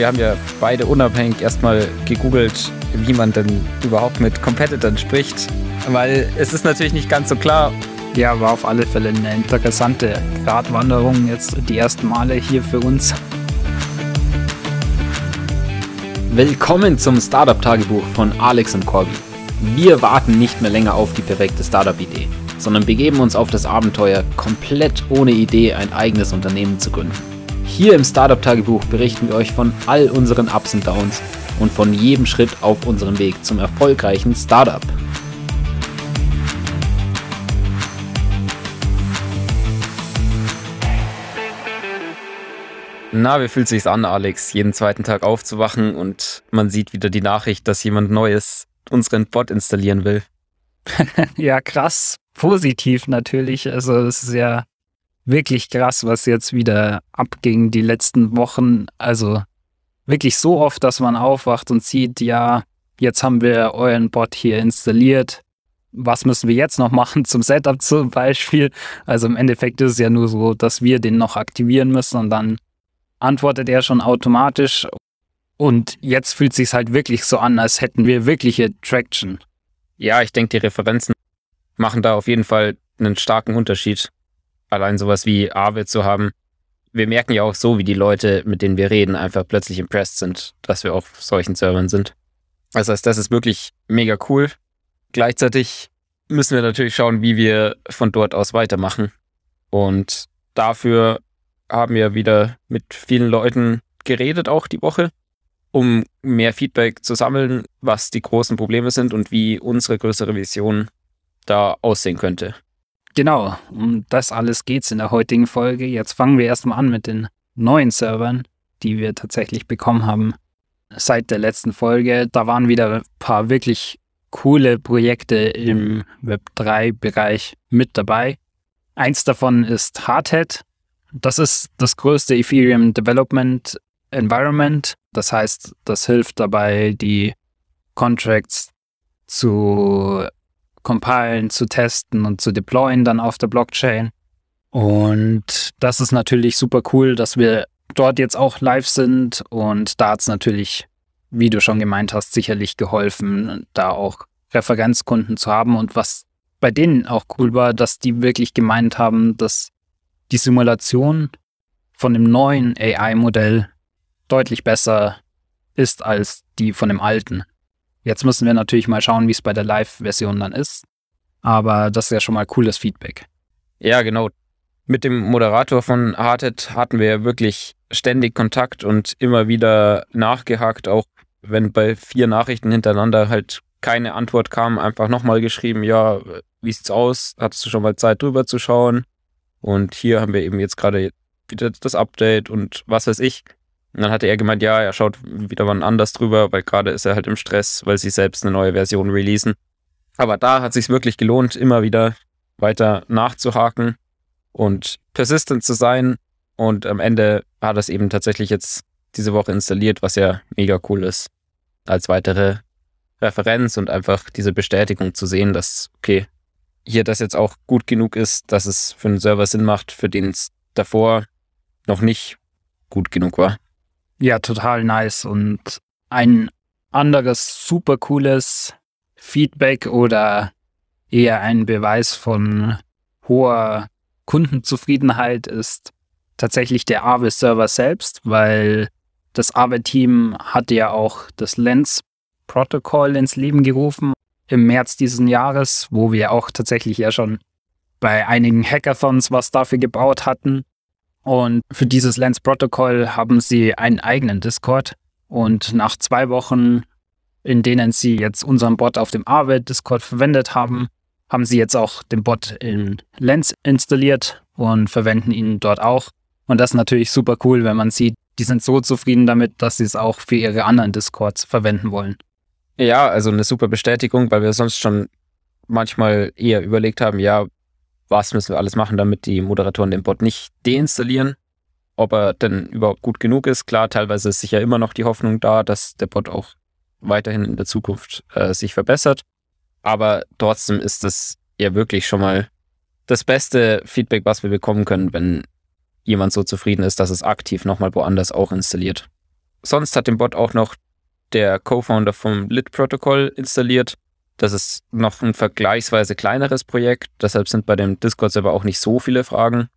Wir haben ja beide unabhängig erstmal gegoogelt, wie man denn überhaupt mit Competitors spricht, weil es ist natürlich nicht ganz so klar. Ja, war auf alle Fälle eine interessante Gratwanderung jetzt die ersten Male hier für uns. Willkommen zum Startup-Tagebuch von Alex und Corby. Wir warten nicht mehr länger auf die perfekte Startup-Idee, sondern begeben uns auf das Abenteuer, komplett ohne Idee ein eigenes Unternehmen zu gründen. Hier im Startup-Tagebuch berichten wir euch von all unseren Ups und Downs und von jedem Schritt auf unserem Weg zum erfolgreichen Startup. Na, wie fühlt sich's an, Alex, jeden zweiten Tag aufzuwachen und man sieht wieder die Nachricht, dass jemand Neues unseren Bot installieren will? ja, krass. Positiv natürlich. Also es ist ja wirklich krass, was jetzt wieder abging die letzten Wochen. Also wirklich so oft, dass man aufwacht und sieht, ja, jetzt haben wir euren Bot hier installiert. Was müssen wir jetzt noch machen zum Setup zum Beispiel? Also im Endeffekt ist es ja nur so, dass wir den noch aktivieren müssen und dann antwortet er schon automatisch. Und jetzt fühlt es sich halt wirklich so an, als hätten wir wirkliche Traction. Ja, ich denke, die Referenzen machen da auf jeden Fall einen starken Unterschied allein sowas wie Aave zu haben. Wir merken ja auch so, wie die Leute, mit denen wir reden, einfach plötzlich impressed sind, dass wir auf solchen Servern sind. Das heißt, das ist wirklich mega cool. Gleichzeitig müssen wir natürlich schauen, wie wir von dort aus weitermachen. Und dafür haben wir wieder mit vielen Leuten geredet, auch die Woche, um mehr Feedback zu sammeln, was die großen Probleme sind und wie unsere größere Vision da aussehen könnte. Genau, um das alles geht es in der heutigen Folge. Jetzt fangen wir erstmal an mit den neuen Servern, die wir tatsächlich bekommen haben seit der letzten Folge. Da waren wieder ein paar wirklich coole Projekte im Web3-Bereich mit dabei. Eins davon ist Hardhead. Das ist das größte Ethereum Development Environment. Das heißt, das hilft dabei, die Contracts zu compilen, zu testen und zu deployen dann auf der Blockchain. Und das ist natürlich super cool, dass wir dort jetzt auch live sind und da hat es natürlich, wie du schon gemeint hast, sicherlich geholfen, da auch Referenzkunden zu haben und was bei denen auch cool war, dass die wirklich gemeint haben, dass die Simulation von dem neuen AI-Modell deutlich besser ist als die von dem alten. Jetzt müssen wir natürlich mal schauen, wie es bei der Live-Version dann ist. Aber das ist ja schon mal cooles Feedback. Ja, genau. Mit dem Moderator von Hardhead hatten wir wirklich ständig Kontakt und immer wieder nachgehakt, auch wenn bei vier Nachrichten hintereinander halt keine Antwort kam, einfach nochmal geschrieben, ja, wie sieht's aus? Hattest du schon mal Zeit drüber zu schauen? Und hier haben wir eben jetzt gerade wieder das Update und was weiß ich. Und dann hatte er gemeint, ja, er schaut wieder wann anders drüber, weil gerade ist er halt im Stress, weil sie selbst eine neue Version releasen. Aber da hat es sich wirklich gelohnt, immer wieder weiter nachzuhaken und persistent zu sein. Und am Ende hat es eben tatsächlich jetzt diese Woche installiert, was ja mega cool ist. Als weitere Referenz und einfach diese Bestätigung zu sehen, dass, okay, hier das jetzt auch gut genug ist, dass es für einen Server Sinn macht, für den es davor noch nicht gut genug war. Ja, total nice. Und ein anderes super cooles Feedback oder eher ein Beweis von hoher Kundenzufriedenheit ist tatsächlich der Aave-Server selbst, weil das Aave-Team hat ja auch das Lens-Protokoll ins Leben gerufen im März diesen Jahres, wo wir auch tatsächlich ja schon bei einigen Hackathons was dafür gebaut hatten. Und für dieses Lens-Protokoll haben sie einen eigenen Discord. Und nach zwei Wochen, in denen sie jetzt unseren Bot auf dem Aave-Discord verwendet haben, haben sie jetzt auch den Bot in Lens installiert und verwenden ihn dort auch. Und das ist natürlich super cool, wenn man sieht, die sind so zufrieden damit, dass sie es auch für ihre anderen Discords verwenden wollen. Ja, also eine super Bestätigung, weil wir sonst schon manchmal eher überlegt haben, ja, was müssen wir alles machen, damit die Moderatoren den Bot nicht deinstallieren. Ob er denn überhaupt gut genug ist. Klar, teilweise ist sicher immer noch die Hoffnung da, dass der Bot auch weiterhin in der Zukunft äh, sich verbessert. Aber trotzdem ist es ja wirklich schon mal das beste Feedback, was wir bekommen können, wenn jemand so zufrieden ist, dass es aktiv nochmal woanders auch installiert. sonst hat den Bot auch noch der Co-Founder vom Lit-Protokoll installiert. Das ist noch ein vergleichsweise kleineres Projekt, deshalb sind bei dem Discord-Server auch nicht so viele Fragen.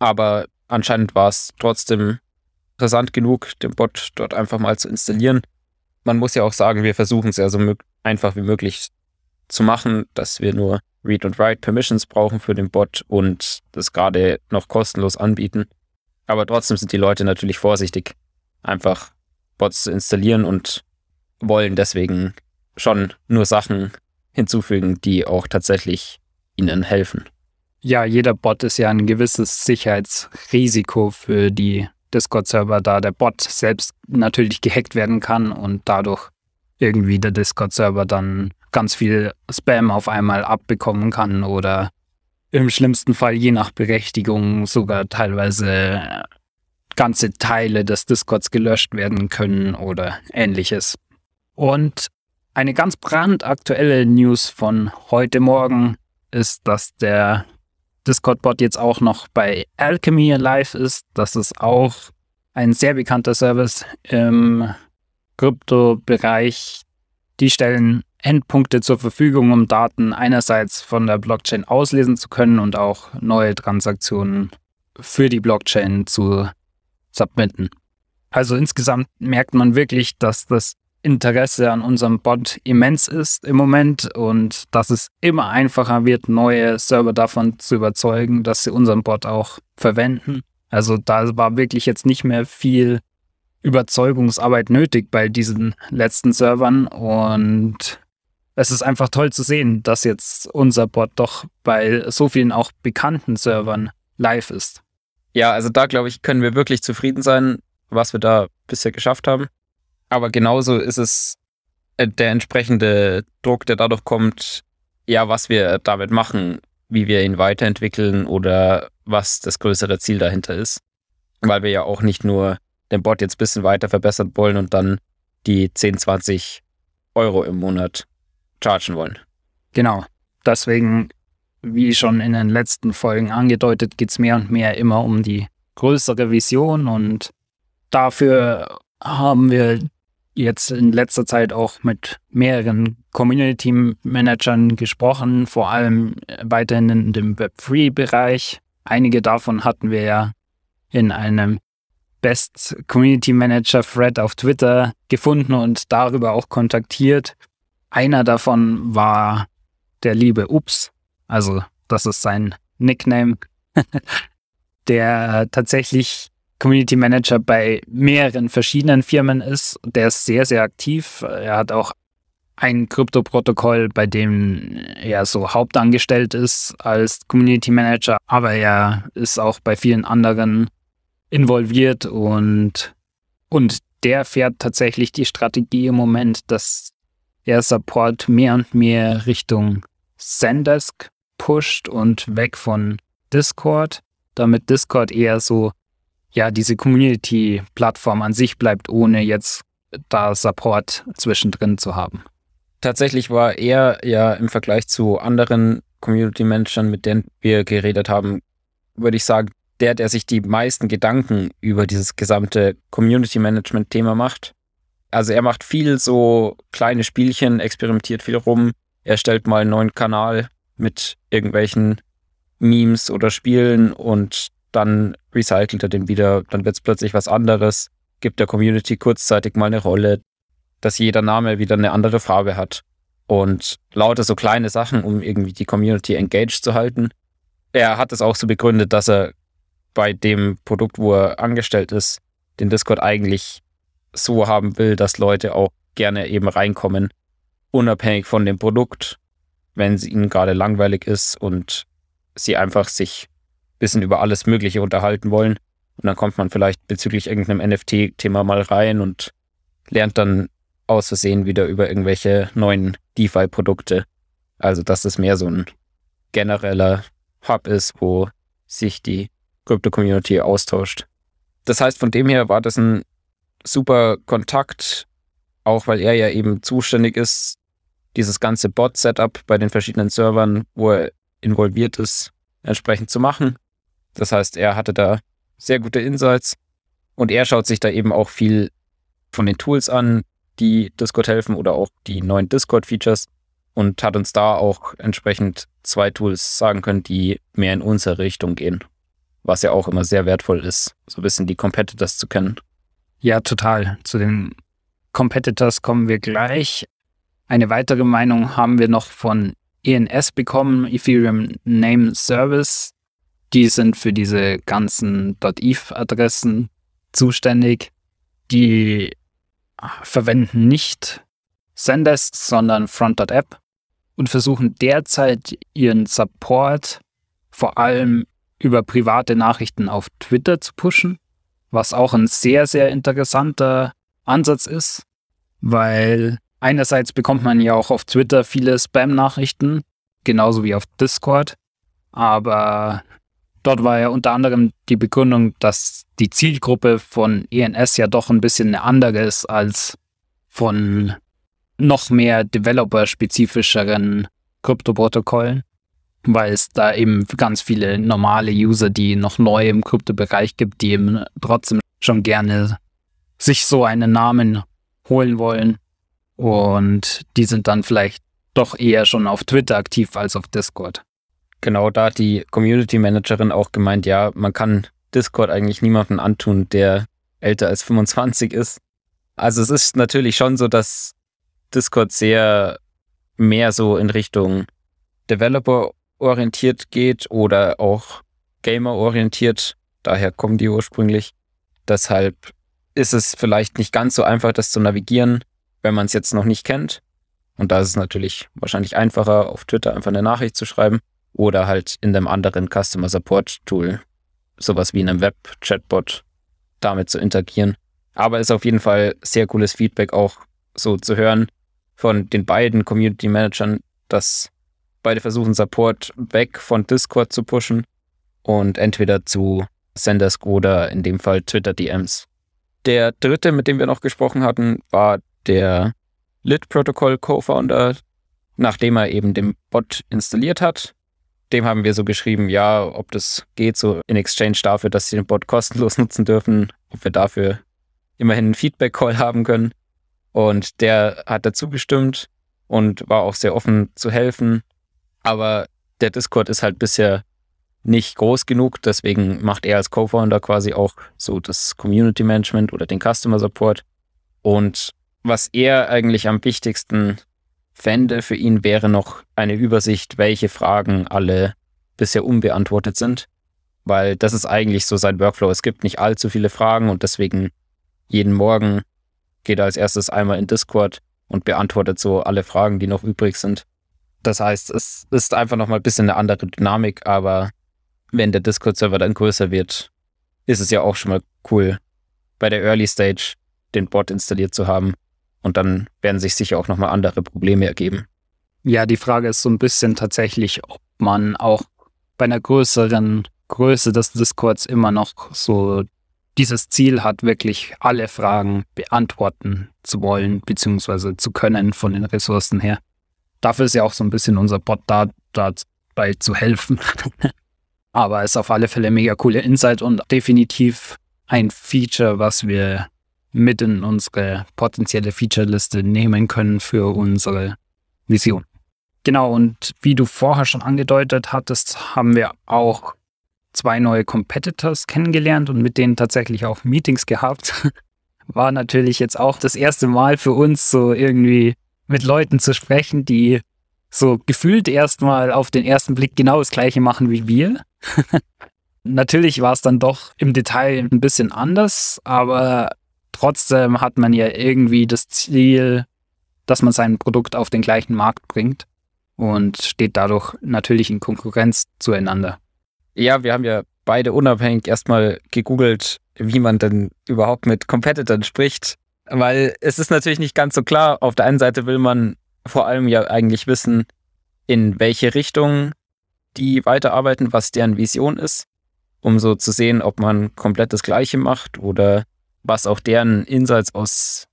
Aber anscheinend war es trotzdem interessant genug, den Bot dort einfach mal zu installieren. Man muss ja auch sagen, wir versuchen es ja so einfach wie möglich zu machen, dass wir nur Read und Write Permissions brauchen für den Bot und das gerade noch kostenlos anbieten. Aber trotzdem sind die Leute natürlich vorsichtig, einfach Bots zu installieren und wollen deswegen schon nur Sachen hinzufügen, die auch tatsächlich ihnen helfen. Ja, jeder Bot ist ja ein gewisses Sicherheitsrisiko für die Discord-Server, da der Bot selbst natürlich gehackt werden kann und dadurch irgendwie der Discord-Server dann ganz viel Spam auf einmal abbekommen kann oder im schlimmsten Fall je nach Berechtigung sogar teilweise ganze Teile des Discords gelöscht werden können oder ähnliches. Und eine ganz brandaktuelle News von heute Morgen ist, dass der Discord-Bot jetzt auch noch bei Alchemy live ist. Das ist auch ein sehr bekannter Service im Krypto-Bereich. Die stellen Endpunkte zur Verfügung, um Daten einerseits von der Blockchain auslesen zu können und auch neue Transaktionen für die Blockchain zu submitten. Also insgesamt merkt man wirklich, dass das Interesse an unserem Bot immens ist im Moment und dass es immer einfacher wird, neue Server davon zu überzeugen, dass sie unseren Bot auch verwenden. Also da war wirklich jetzt nicht mehr viel Überzeugungsarbeit nötig bei diesen letzten Servern und es ist einfach toll zu sehen, dass jetzt unser Bot doch bei so vielen auch bekannten Servern live ist. Ja, also da glaube ich, können wir wirklich zufrieden sein, was wir da bisher geschafft haben. Aber genauso ist es äh, der entsprechende Druck, der dadurch kommt, ja, was wir damit machen, wie wir ihn weiterentwickeln oder was das größere Ziel dahinter ist. Weil wir ja auch nicht nur den Bot jetzt ein bisschen weiter verbessern wollen und dann die 10, 20 Euro im Monat chargen wollen. Genau. Deswegen, wie schon in den letzten Folgen angedeutet, geht es mehr und mehr immer um die größere Vision und dafür haben wir jetzt in letzter Zeit auch mit mehreren Community Managern gesprochen, vor allem weiterhin in dem Web3-Bereich. Einige davon hatten wir ja in einem Best Community Manager Thread auf Twitter gefunden und darüber auch kontaktiert. Einer davon war der liebe Ups, also das ist sein Nickname, der tatsächlich Community Manager bei mehreren verschiedenen Firmen ist. Der ist sehr, sehr aktiv. Er hat auch ein Krypto-Protokoll, bei dem er so hauptangestellt ist als Community Manager, aber er ist auch bei vielen anderen involviert und, und der fährt tatsächlich die Strategie im Moment, dass er Support mehr und mehr Richtung Zendesk pusht und weg von Discord, damit Discord eher so ja, diese Community-Plattform an sich bleibt, ohne jetzt da Support zwischendrin zu haben. Tatsächlich war er ja im Vergleich zu anderen Community-Managern, mit denen wir geredet haben, würde ich sagen, der, der sich die meisten Gedanken über dieses gesamte Community-Management-Thema macht. Also er macht viel so kleine Spielchen, experimentiert viel rum. Er stellt mal einen neuen Kanal mit irgendwelchen Memes oder Spielen und dann recycelt er den wieder, dann wird es plötzlich was anderes, gibt der Community kurzzeitig mal eine Rolle, dass jeder Name wieder eine andere Farbe hat. Und lauter so kleine Sachen, um irgendwie die Community engaged zu halten. Er hat es auch so begründet, dass er bei dem Produkt, wo er angestellt ist, den Discord eigentlich so haben will, dass Leute auch gerne eben reinkommen, unabhängig von dem Produkt, wenn es ihnen gerade langweilig ist und sie einfach sich bisschen über alles Mögliche unterhalten wollen. Und dann kommt man vielleicht bezüglich irgendeinem NFT-Thema mal rein und lernt dann aus Versehen wieder über irgendwelche neuen DeFi-Produkte. Also, dass es mehr so ein genereller Hub ist, wo sich die Crypto-Community austauscht. Das heißt, von dem her war das ein super Kontakt, auch weil er ja eben zuständig ist, dieses ganze Bot-Setup bei den verschiedenen Servern, wo er involviert ist, entsprechend zu machen. Das heißt, er hatte da sehr gute Insights und er schaut sich da eben auch viel von den Tools an, die Discord helfen oder auch die neuen Discord-Features und hat uns da auch entsprechend zwei Tools sagen können, die mehr in unsere Richtung gehen. Was ja auch immer sehr wertvoll ist, so ein bisschen die Competitors zu kennen. Ja, total. Zu den Competitors kommen wir gleich. Eine weitere Meinung haben wir noch von ENS bekommen, Ethereum Name Service. Die sind für diese ganzen .eth-Adressen zuständig. Die verwenden nicht Zendesk, sondern Front.app und versuchen derzeit ihren Support vor allem über private Nachrichten auf Twitter zu pushen, was auch ein sehr, sehr interessanter Ansatz ist, weil einerseits bekommt man ja auch auf Twitter viele Spam-Nachrichten, genauso wie auf Discord, aber dort war ja unter anderem die Begründung, dass die Zielgruppe von ENS ja doch ein bisschen eine andere ist als von noch mehr developer-spezifischeren Kryptoprotokollen, weil es da eben ganz viele normale User, die noch neu im Kryptobereich gibt, die eben trotzdem schon gerne sich so einen Namen holen wollen. Und die sind dann vielleicht doch eher schon auf Twitter aktiv als auf Discord. Genau, da hat die Community Managerin auch gemeint, ja, man kann Discord eigentlich niemandem antun, der älter als 25 ist. Also es ist natürlich schon so, dass Discord sehr mehr so in Richtung Developer orientiert geht oder auch Gamer orientiert. Daher kommen die ursprünglich. Deshalb ist es vielleicht nicht ganz so einfach, das zu navigieren, wenn man es jetzt noch nicht kennt. Und da ist es natürlich wahrscheinlich einfacher, auf Twitter einfach eine Nachricht zu schreiben oder halt in einem anderen Customer Support Tool, sowas wie in einem Web-Chatbot, damit zu interagieren. Aber ist auf jeden Fall sehr cooles Feedback auch so zu hören, von den beiden Community Managern, dass beide versuchen, Support weg von Discord zu pushen und entweder zu Sendersk oder in dem Fall Twitter DMs. Der dritte, mit dem wir noch gesprochen hatten, war der Lit Protocol Co-Founder, nachdem er eben den Bot installiert hat. Dem haben wir so geschrieben, ja, ob das geht, so in Exchange dafür, dass sie den Bot kostenlos nutzen dürfen, ob wir dafür immerhin einen Feedback-Call haben können. Und der hat dazu gestimmt und war auch sehr offen zu helfen. Aber der Discord ist halt bisher nicht groß genug, deswegen macht er als Co-Founder quasi auch so das Community Management oder den Customer Support. Und was er eigentlich am wichtigsten fände für ihn, wäre noch eine Übersicht, welche Fragen alle bisher unbeantwortet sind. Weil das ist eigentlich so sein Workflow. Es gibt nicht allzu viele Fragen und deswegen jeden Morgen geht als erstes einmal in Discord und beantwortet so alle Fragen, die noch übrig sind. Das heißt, es ist einfach nochmal ein bisschen eine andere Dynamik, aber wenn der Discord-Server dann größer wird, ist es ja auch schon mal cool, bei der Early Stage den Bot installiert zu haben. Und dann werden sich sicher auch nochmal andere Probleme ergeben. Ja, die Frage ist so ein bisschen tatsächlich, ob man auch bei einer größeren Größe des Discords immer noch so dieses Ziel hat, wirklich alle Fragen beantworten zu wollen, beziehungsweise zu können von den Ressourcen her. Dafür ist ja auch so ein bisschen unser Bot da, dabei zu helfen. Aber ist auf alle Fälle mega coole Insight und definitiv ein Feature, was wir mit in unsere potenzielle Feature-Liste nehmen können für unsere Vision. Genau, und wie du vorher schon angedeutet hattest, haben wir auch zwei neue Competitors kennengelernt und mit denen tatsächlich auch Meetings gehabt. War natürlich jetzt auch das erste Mal für uns so irgendwie mit Leuten zu sprechen, die so gefühlt erstmal auf den ersten Blick genau das gleiche machen wie wir. natürlich war es dann doch im Detail ein bisschen anders, aber trotzdem hat man ja irgendwie das Ziel, dass man sein Produkt auf den gleichen Markt bringt und steht dadurch natürlich in Konkurrenz zueinander. Ja, wir haben ja beide unabhängig erstmal gegoogelt, wie man denn überhaupt mit Competitors spricht. Weil es ist natürlich nicht ganz so klar. Auf der einen Seite will man vor allem ja eigentlich wissen, in welche Richtung die weiterarbeiten, was deren Vision ist, um so zu sehen, ob man komplett das Gleiche macht oder was auch deren Insights aus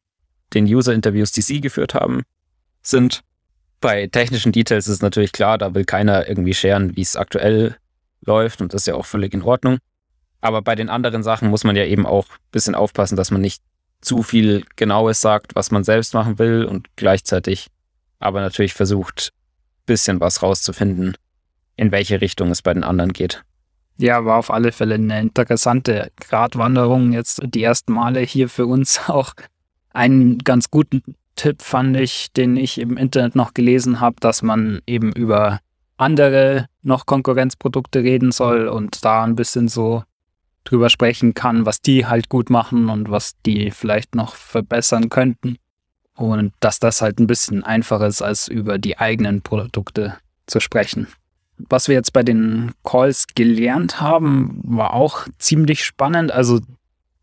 den User-Interviews, die sie geführt haben, sind. Bei technischen Details ist natürlich klar, da will keiner irgendwie scheren, wie es aktuell läuft und das ist ja auch völlig in Ordnung. Aber bei den anderen Sachen muss man ja eben auch ein bisschen aufpassen, dass man nicht zu viel Genaues sagt, was man selbst machen will und gleichzeitig aber natürlich versucht, bisschen was rauszufinden, in welche Richtung es bei den anderen geht. Ja, war auf alle Fälle eine interessante Gratwanderung. Jetzt die ersten Male hier für uns auch einen ganz guten Tipp fand ich, den ich im Internet noch gelesen habe, dass man eben über andere noch Konkurrenzprodukte reden soll und da ein bisschen so drüber sprechen kann, was die halt gut machen und was die vielleicht noch verbessern könnten. Und dass das halt ein bisschen einfacher ist, als über die eigenen Produkte zu sprechen. Was wir jetzt bei den Calls gelernt haben, war auch ziemlich spannend. Also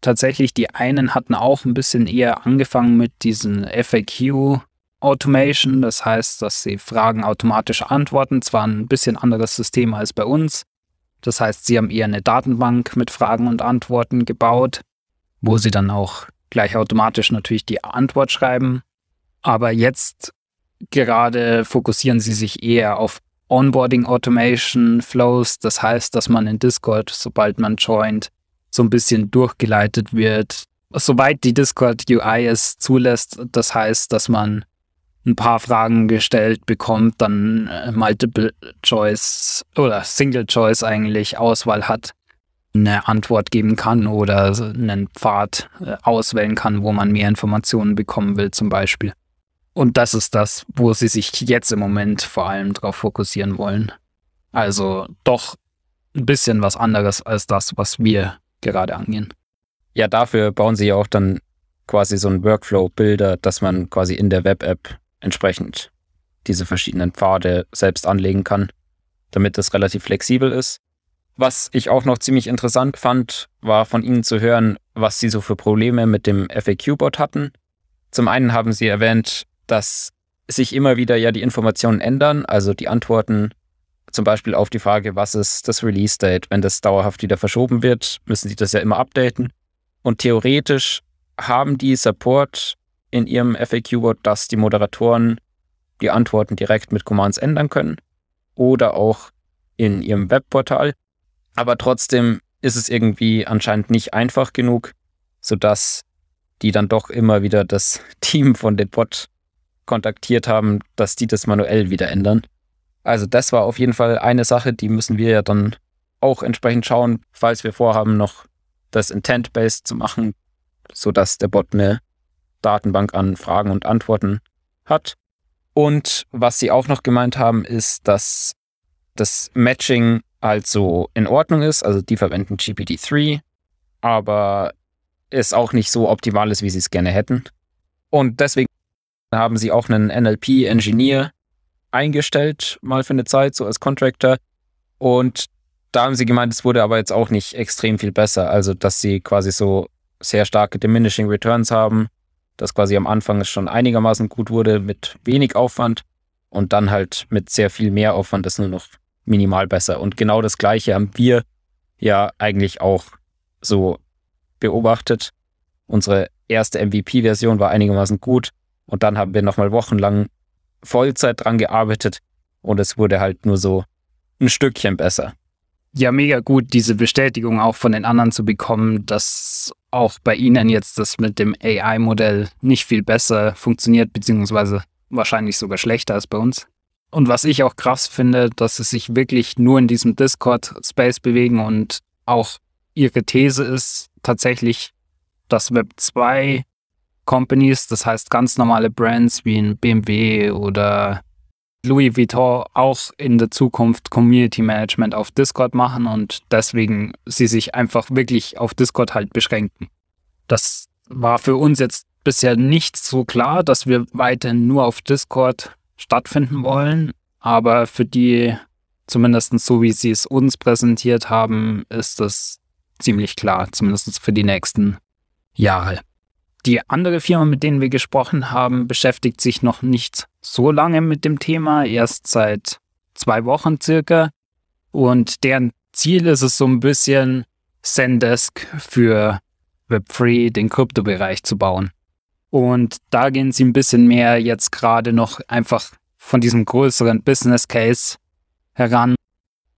tatsächlich, die einen hatten auch ein bisschen eher angefangen mit diesen FAQ Automation. Das heißt, dass sie Fragen automatisch antworten. Zwar ein bisschen anderes System als bei uns. Das heißt, sie haben eher eine Datenbank mit Fragen und Antworten gebaut, wo sie dann auch gleich automatisch natürlich die Antwort schreiben. Aber jetzt gerade fokussieren sie sich eher auf Onboarding Automation Flows. Das heißt, dass man in Discord, sobald man joint, so ein bisschen durchgeleitet wird. Soweit die Discord UI es zulässt, das heißt, dass man ein paar Fragen gestellt bekommt, dann äh, Multiple Choice oder Single Choice eigentlich Auswahl hat, eine Antwort geben kann oder einen Pfad äh, auswählen kann, wo man mehr Informationen bekommen will zum Beispiel. Und das ist das, wo sie sich jetzt im Moment vor allem darauf fokussieren wollen. Also doch ein bisschen was anderes als das, was wir gerade angehen. Ja, dafür bauen sie ja auch dann quasi so einen Workflow-Bilder, dass man quasi in der Web-App entsprechend diese verschiedenen Pfade selbst anlegen kann, damit das relativ flexibel ist. Was ich auch noch ziemlich interessant fand, war von Ihnen zu hören, was Sie so für Probleme mit dem FAQ-Bot hatten. Zum einen haben Sie erwähnt, dass sich immer wieder ja die Informationen ändern, also die Antworten zum Beispiel auf die Frage, was ist das Release-Date, wenn das dauerhaft wieder verschoben wird, müssen Sie das ja immer updaten. Und theoretisch haben die Support in ihrem FAQ-Bot, dass die Moderatoren die Antworten direkt mit Commands ändern können oder auch in ihrem Webportal. Aber trotzdem ist es irgendwie anscheinend nicht einfach genug, sodass die dann doch immer wieder das Team von dem Bot kontaktiert haben, dass die das manuell wieder ändern. Also das war auf jeden Fall eine Sache, die müssen wir ja dann auch entsprechend schauen, falls wir vorhaben, noch das Intent-Based zu machen, sodass der Bot eine Datenbank an Fragen und Antworten hat. Und was sie auch noch gemeint haben, ist, dass das Matching halt so in Ordnung ist. Also die verwenden GPT-3, aber es auch nicht so optimal ist, wie sie es gerne hätten. Und deswegen haben sie auch einen NLP-Engineer eingestellt, mal für eine Zeit, so als Contractor. Und da haben sie gemeint, es wurde aber jetzt auch nicht extrem viel besser. Also, dass sie quasi so sehr starke Diminishing Returns haben das quasi am Anfang es schon einigermaßen gut wurde mit wenig Aufwand und dann halt mit sehr viel mehr Aufwand ist nur noch minimal besser. Und genau das Gleiche haben wir ja eigentlich auch so beobachtet. Unsere erste MVP-Version war einigermaßen gut und dann haben wir nochmal wochenlang Vollzeit dran gearbeitet und es wurde halt nur so ein Stückchen besser. Ja, mega gut, diese Bestätigung auch von den anderen zu bekommen, dass auch bei Ihnen jetzt das mit dem AI-Modell nicht viel besser funktioniert, beziehungsweise wahrscheinlich sogar schlechter als bei uns. Und was ich auch krass finde, dass sie sich wirklich nur in diesem Discord-Space bewegen und auch ihre These ist tatsächlich, dass Web 2 Companies, das heißt ganz normale Brands wie ein BMW oder Louis Vuitton auch in der Zukunft Community Management auf Discord machen und deswegen sie sich einfach wirklich auf Discord halt beschränken. Das war für uns jetzt bisher nicht so klar, dass wir weiterhin nur auf Discord stattfinden wollen, aber für die, zumindest so wie sie es uns präsentiert haben, ist das ziemlich klar, zumindest für die nächsten Jahre. Die andere Firma, mit denen wir gesprochen haben, beschäftigt sich noch nicht so lange mit dem Thema, erst seit zwei Wochen circa. Und deren Ziel ist es so ein bisschen, Zendesk für Web3, den Kryptobereich zu bauen. Und da gehen sie ein bisschen mehr jetzt gerade noch einfach von diesem größeren Business Case heran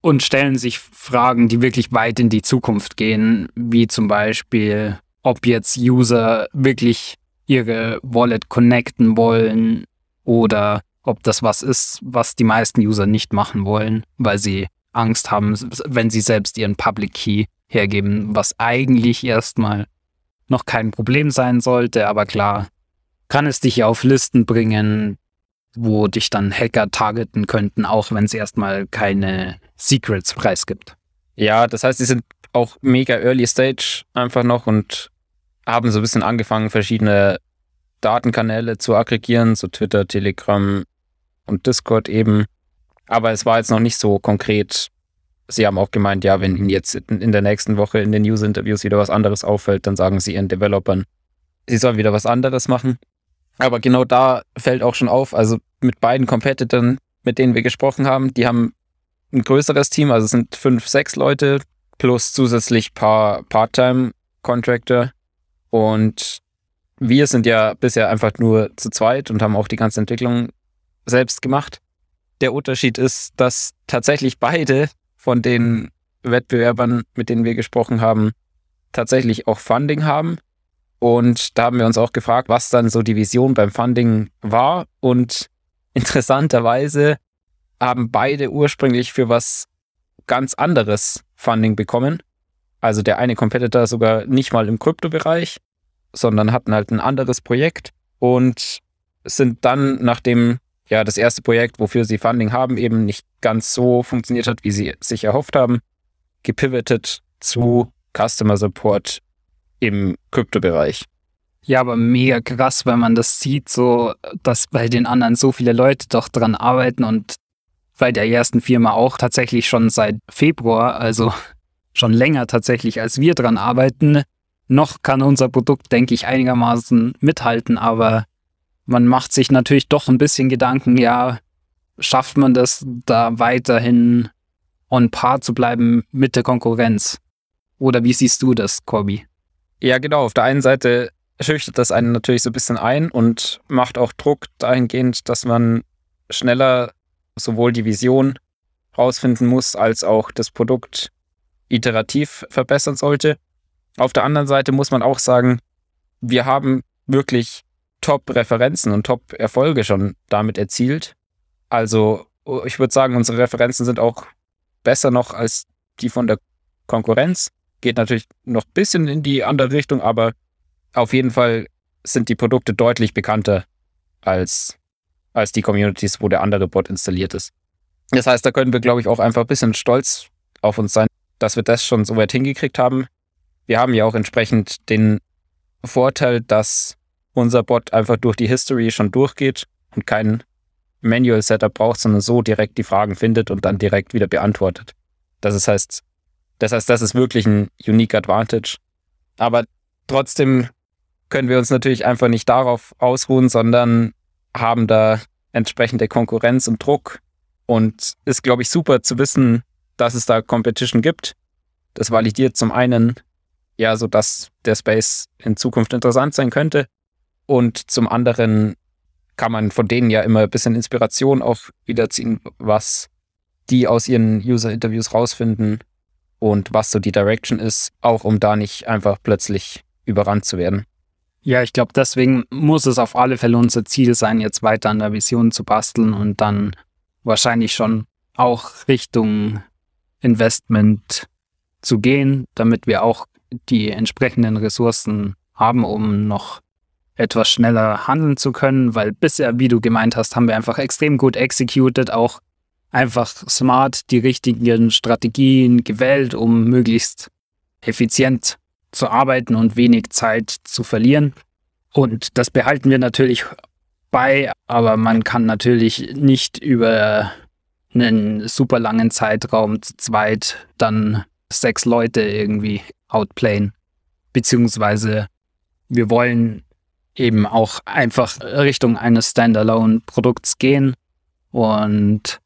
und stellen sich Fragen, die wirklich weit in die Zukunft gehen, wie zum Beispiel ob jetzt User wirklich ihre Wallet connecten wollen oder ob das was ist, was die meisten User nicht machen wollen, weil sie Angst haben, wenn sie selbst ihren Public Key hergeben, was eigentlich erstmal noch kein Problem sein sollte, aber klar, kann es dich auf Listen bringen, wo dich dann Hacker targeten könnten, auch wenn es erstmal keine Secrets preisgibt. Ja, das heißt, sie sind auch mega early stage einfach noch und haben so ein bisschen angefangen, verschiedene Datenkanäle zu aggregieren, so Twitter, Telegram und Discord eben. Aber es war jetzt noch nicht so konkret. Sie haben auch gemeint, ja, wenn Ihnen jetzt in der nächsten Woche in den News-Interviews wieder was anderes auffällt, dann sagen Sie Ihren Developern, sie sollen wieder was anderes machen. Aber genau da fällt auch schon auf, also mit beiden Competitors, mit denen wir gesprochen haben, die haben ein größeres Team, also es sind fünf, sechs Leute plus zusätzlich paar Part-Time-Contractor. Und wir sind ja bisher einfach nur zu zweit und haben auch die ganze Entwicklung selbst gemacht. Der Unterschied ist, dass tatsächlich beide von den Wettbewerbern, mit denen wir gesprochen haben, tatsächlich auch Funding haben. Und da haben wir uns auch gefragt, was dann so die Vision beim Funding war. Und interessanterweise haben beide ursprünglich für was ganz anderes Funding bekommen. Also der eine Competitor sogar nicht mal im Kryptobereich, sondern hatten halt ein anderes Projekt und sind dann, nachdem ja das erste Projekt, wofür sie Funding haben, eben nicht ganz so funktioniert hat, wie sie sich erhofft haben, gepivotet zu Customer Support im Kryptobereich. Ja, aber mega krass, wenn man das sieht, so, dass bei den anderen so viele Leute doch dran arbeiten und bei der ersten Firma auch tatsächlich schon seit Februar, also schon länger tatsächlich, als wir dran arbeiten. Noch kann unser Produkt, denke ich, einigermaßen mithalten, aber man macht sich natürlich doch ein bisschen Gedanken, ja, schafft man das da weiterhin on par zu bleiben mit der Konkurrenz? Oder wie siehst du das, Corby? Ja, genau. Auf der einen Seite schüchtert das einen natürlich so ein bisschen ein und macht auch Druck dahingehend, dass man schneller sowohl die Vision rausfinden muss, als auch das Produkt iterativ verbessern sollte. Auf der anderen Seite muss man auch sagen, wir haben wirklich Top-Referenzen und Top-Erfolge schon damit erzielt. Also ich würde sagen, unsere Referenzen sind auch besser noch als die von der Konkurrenz. Geht natürlich noch ein bisschen in die andere Richtung, aber auf jeden Fall sind die Produkte deutlich bekannter als als die Communities, wo der andere Bot installiert ist. Das heißt, da können wir, glaube ich, auch einfach ein bisschen stolz auf uns sein, dass wir das schon so weit hingekriegt haben. Wir haben ja auch entsprechend den Vorteil, dass unser Bot einfach durch die History schon durchgeht und kein Manual Setup braucht, sondern so direkt die Fragen findet und dann direkt wieder beantwortet. Das ist heißt, das heißt, das ist wirklich ein unique Advantage. Aber trotzdem können wir uns natürlich einfach nicht darauf ausruhen, sondern haben da entsprechende Konkurrenz und Druck. Und ist, glaube ich, super zu wissen, dass es da Competition gibt. Das validiert zum einen, ja, so dass der Space in Zukunft interessant sein könnte. Und zum anderen kann man von denen ja immer ein bisschen Inspiration auch wiederziehen, was die aus ihren User-Interviews rausfinden und was so die Direction ist, auch um da nicht einfach plötzlich überrannt zu werden. Ja, ich glaube, deswegen muss es auf alle Fälle unser Ziel sein, jetzt weiter an der Vision zu basteln und dann wahrscheinlich schon auch Richtung Investment zu gehen, damit wir auch die entsprechenden Ressourcen haben, um noch etwas schneller handeln zu können, weil bisher, wie du gemeint hast, haben wir einfach extrem gut executed, auch einfach smart die richtigen Strategien gewählt, um möglichst effizient zu arbeiten und wenig Zeit zu verlieren. Und das behalten wir natürlich bei, aber man kann natürlich nicht über einen super langen Zeitraum zu zweit dann sechs Leute irgendwie outplayen. Beziehungsweise wir wollen eben auch einfach Richtung eines Standalone-Produkts gehen und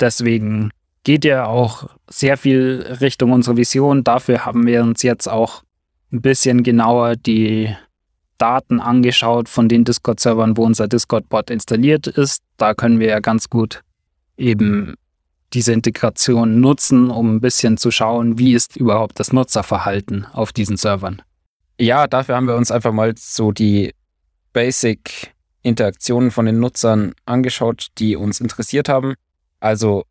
deswegen geht ja auch sehr viel Richtung unsere Vision. Dafür haben wir uns jetzt auch ein bisschen genauer die Daten angeschaut von den Discord-Servern, wo unser Discord-Bot installiert ist. Da können wir ja ganz gut eben diese Integration nutzen, um ein bisschen zu schauen, wie ist überhaupt das Nutzerverhalten auf diesen Servern. Ja, dafür haben wir uns einfach mal so die Basic-Interaktionen von den Nutzern angeschaut, die uns interessiert haben. Also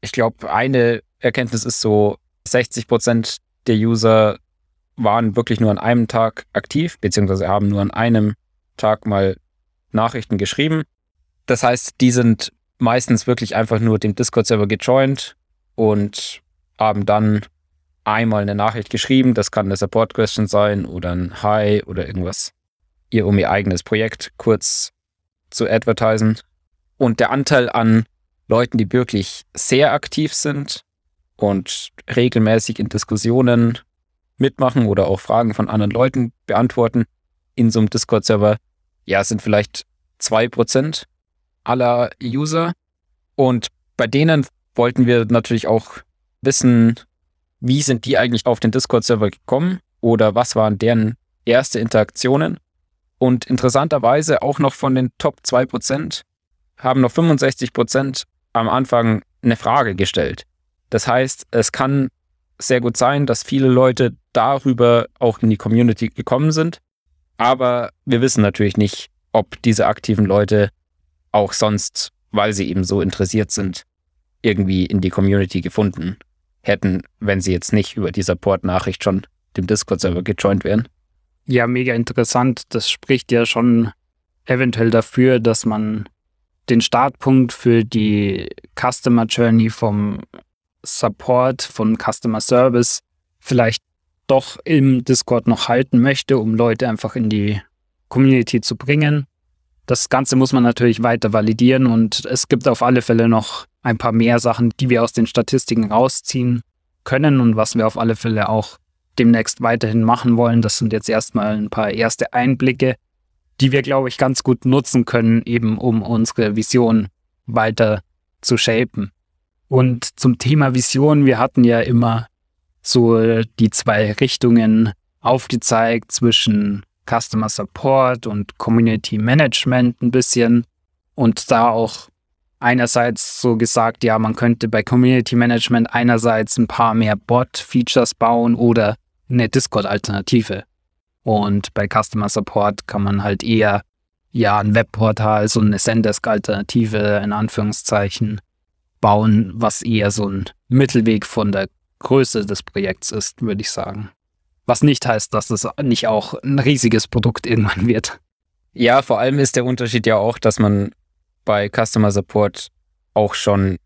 ich glaube, eine Erkenntnis ist so, 60 Prozent der User waren wirklich nur an einem Tag aktiv, beziehungsweise haben nur an einem Tag mal Nachrichten geschrieben. Das heißt, die sind meistens wirklich einfach nur dem Discord-Server gejoint und haben dann einmal eine Nachricht geschrieben. Das kann eine Support-Question sein oder ein Hi oder irgendwas, ihr um ihr eigenes Projekt kurz zu advertisen. Und der Anteil an Leuten, die wirklich sehr aktiv sind und regelmäßig in Diskussionen mitmachen oder auch Fragen von anderen Leuten beantworten in so einem Discord-Server, ja, sind vielleicht zwei Prozent aller User. Und bei denen wollten wir natürlich auch wissen, wie sind die eigentlich auf den Discord-Server gekommen oder was waren deren erste Interaktionen. Und interessanterweise auch noch von den Top 2% haben noch 65% am Anfang eine Frage gestellt. Das heißt, es kann sehr gut sein, dass viele Leute darüber auch in die Community gekommen sind. Aber wir wissen natürlich nicht, ob diese aktiven Leute auch sonst, weil sie eben so interessiert sind, irgendwie in die Community gefunden hätten, wenn sie jetzt nicht über die Support-Nachricht schon dem Discord-Server gejoint wären. Ja, mega interessant. Das spricht ja schon eventuell dafür, dass man den Startpunkt für die Customer Journey vom Support, von Customer Service vielleicht doch im Discord noch halten möchte, um Leute einfach in die Community zu bringen. Das Ganze muss man natürlich weiter validieren und es gibt auf alle Fälle noch ein paar mehr Sachen, die wir aus den Statistiken rausziehen können und was wir auf alle Fälle auch demnächst weiterhin machen wollen. Das sind jetzt erstmal ein paar erste Einblicke, die wir, glaube ich, ganz gut nutzen können, eben um unsere Vision weiter zu shapen. Und zum Thema Vision, wir hatten ja immer so die zwei Richtungen aufgezeigt zwischen Customer Support und Community Management ein bisschen und da auch einerseits so gesagt, ja, man könnte bei Community Management einerseits ein paar mehr Bot-Features bauen oder eine Discord-Alternative. Und bei Customer Support kann man halt eher ja ein Webportal, so eine Zendesk-Alternative in Anführungszeichen bauen, was eher so ein Mittelweg von der Größe des Projekts ist, würde ich sagen. Was nicht heißt, dass es nicht auch ein riesiges Produkt irgendwann wird. Ja, vor allem ist der Unterschied ja auch, dass man bei Customer Support auch schon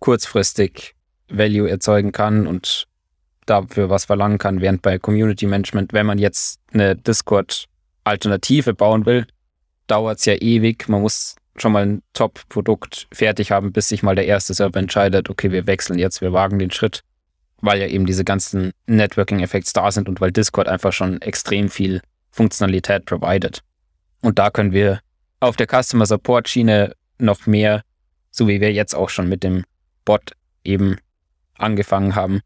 kurzfristig Value erzeugen kann und dafür was verlangen kann, während bei Community Management, wenn man jetzt eine Discord-Alternative bauen will, dauert es ja ewig. Man muss schon mal ein Top-Produkt fertig haben, bis sich mal der erste Server entscheidet, okay, wir wechseln jetzt, wir wagen den Schritt, weil ja eben diese ganzen Networking-Effekte da sind und weil Discord einfach schon extrem viel Funktionalität providet. Und da können wir auf der Customer Support Schiene noch mehr, so wie wir jetzt auch schon mit dem Bot eben angefangen haben,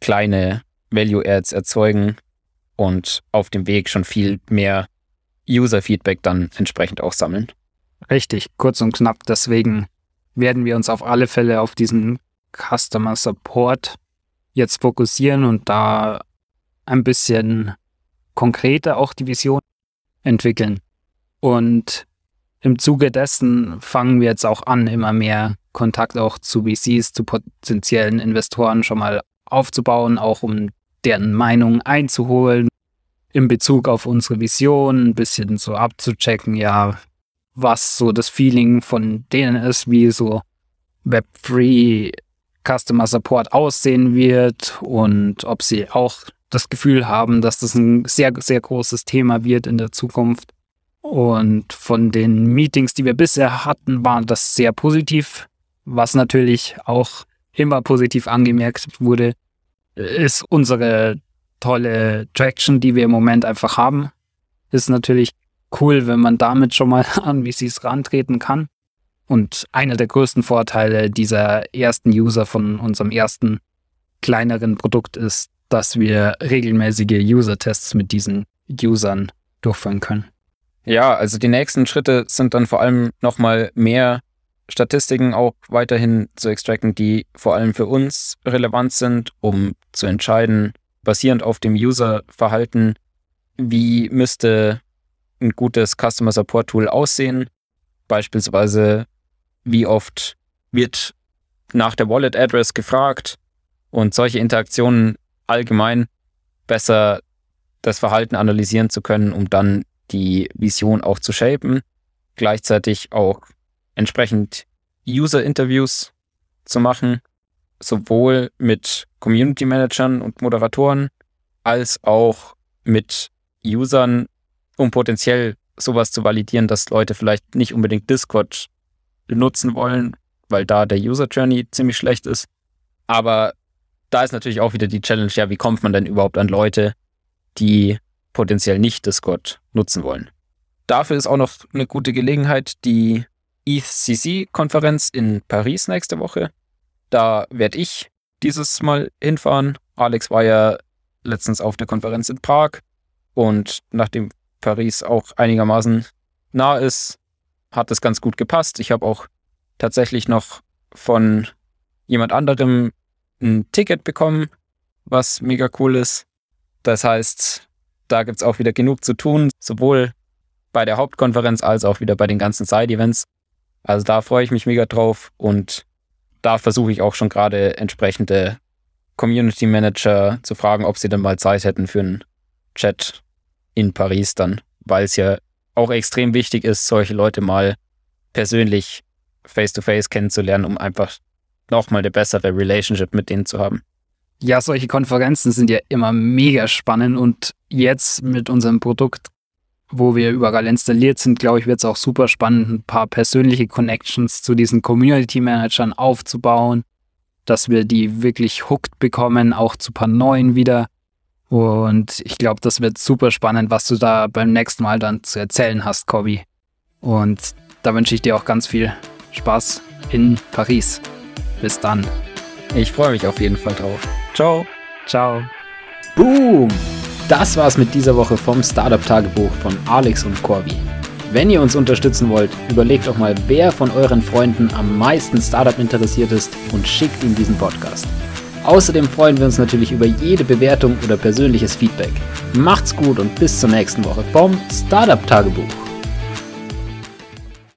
kleine Value Ads erzeugen und auf dem Weg schon viel mehr User Feedback dann entsprechend auch sammeln. Richtig, kurz und knapp. Deswegen werden wir uns auf alle Fälle auf diesen Customer Support jetzt fokussieren und da ein bisschen konkreter auch die Vision entwickeln. Und im Zuge dessen fangen wir jetzt auch an, immer mehr Kontakt auch zu VCs, zu potenziellen Investoren schon mal aufzubauen, auch um deren Meinung einzuholen, in Bezug auf unsere Vision, ein bisschen so abzuchecken, ja, was so das Feeling von denen ist, wie so Web3 Customer Support aussehen wird und ob sie auch das Gefühl haben, dass das ein sehr, sehr großes Thema wird in der Zukunft. Und von den Meetings, die wir bisher hatten, war das sehr positiv, was natürlich auch immer positiv angemerkt wurde, ist unsere tolle Traction, die wir im Moment einfach haben. Ist natürlich cool, wenn man damit schon mal an VCs rantreten kann. Und einer der größten Vorteile dieser ersten User von unserem ersten kleineren Produkt ist, dass wir regelmäßige User-Tests mit diesen Usern durchführen können. Ja, also die nächsten Schritte sind dann vor allem nochmal mehr Statistiken auch weiterhin zu extracten, die vor allem für uns relevant sind, um zu entscheiden, basierend auf dem User-Verhalten, wie müsste ein gutes Customer Support Tool aussehen. Beispielsweise, wie oft wird nach der Wallet Address gefragt und solche Interaktionen allgemein besser das Verhalten analysieren zu können, um dann die Vision auch zu shapen. Gleichzeitig auch entsprechend User-Interviews zu machen, sowohl mit Community Managern und Moderatoren als auch mit Usern, um potenziell sowas zu validieren, dass Leute vielleicht nicht unbedingt Discord nutzen wollen, weil da der User Journey ziemlich schlecht ist. Aber da ist natürlich auch wieder die Challenge, ja, wie kommt man denn überhaupt an Leute, die potenziell nicht Discord nutzen wollen? Dafür ist auch noch eine gute Gelegenheit die ETHCC-Konferenz in Paris nächste Woche. Da werde ich dieses Mal hinfahren. Alex war ja letztens auf der Konferenz in Prag und nachdem Paris auch einigermaßen nah ist, hat es ganz gut gepasst. Ich habe auch tatsächlich noch von jemand anderem ein Ticket bekommen, was mega cool ist. Das heißt, da gibt es auch wieder genug zu tun, sowohl bei der Hauptkonferenz als auch wieder bei den ganzen Side-Events. Also da freue ich mich mega drauf und da versuche ich auch schon gerade entsprechende Community Manager zu fragen, ob sie dann mal Zeit hätten für einen Chat in Paris dann, weil es ja auch extrem wichtig ist, solche Leute mal persönlich face-to-face -face kennenzulernen, um einfach nochmal eine bessere Relationship mit denen zu haben. Ja, solche Konferenzen sind ja immer mega spannend und jetzt mit unserem Produkt, wo wir überall installiert sind, glaube ich, wird es auch super spannend, ein paar persönliche Connections zu diesen Community Managern aufzubauen, dass wir die wirklich hooked bekommen, auch zu paar neuen wieder. Und ich glaube, das wird super spannend, was du da beim nächsten Mal dann zu erzählen hast, Kobi. Und da wünsche ich dir auch ganz viel Spaß in Paris. Bis dann. Ich freue mich auf jeden Fall drauf. Ciao. Ciao. Boom! Das war's mit dieser Woche vom Startup-Tagebuch von Alex und Corby. Wenn ihr uns unterstützen wollt, überlegt doch mal, wer von euren Freunden am meisten Startup interessiert ist und schickt ihm diesen Podcast. Außerdem freuen wir uns natürlich über jede Bewertung oder persönliches Feedback. Macht's gut und bis zur nächsten Woche vom Startup Tagebuch.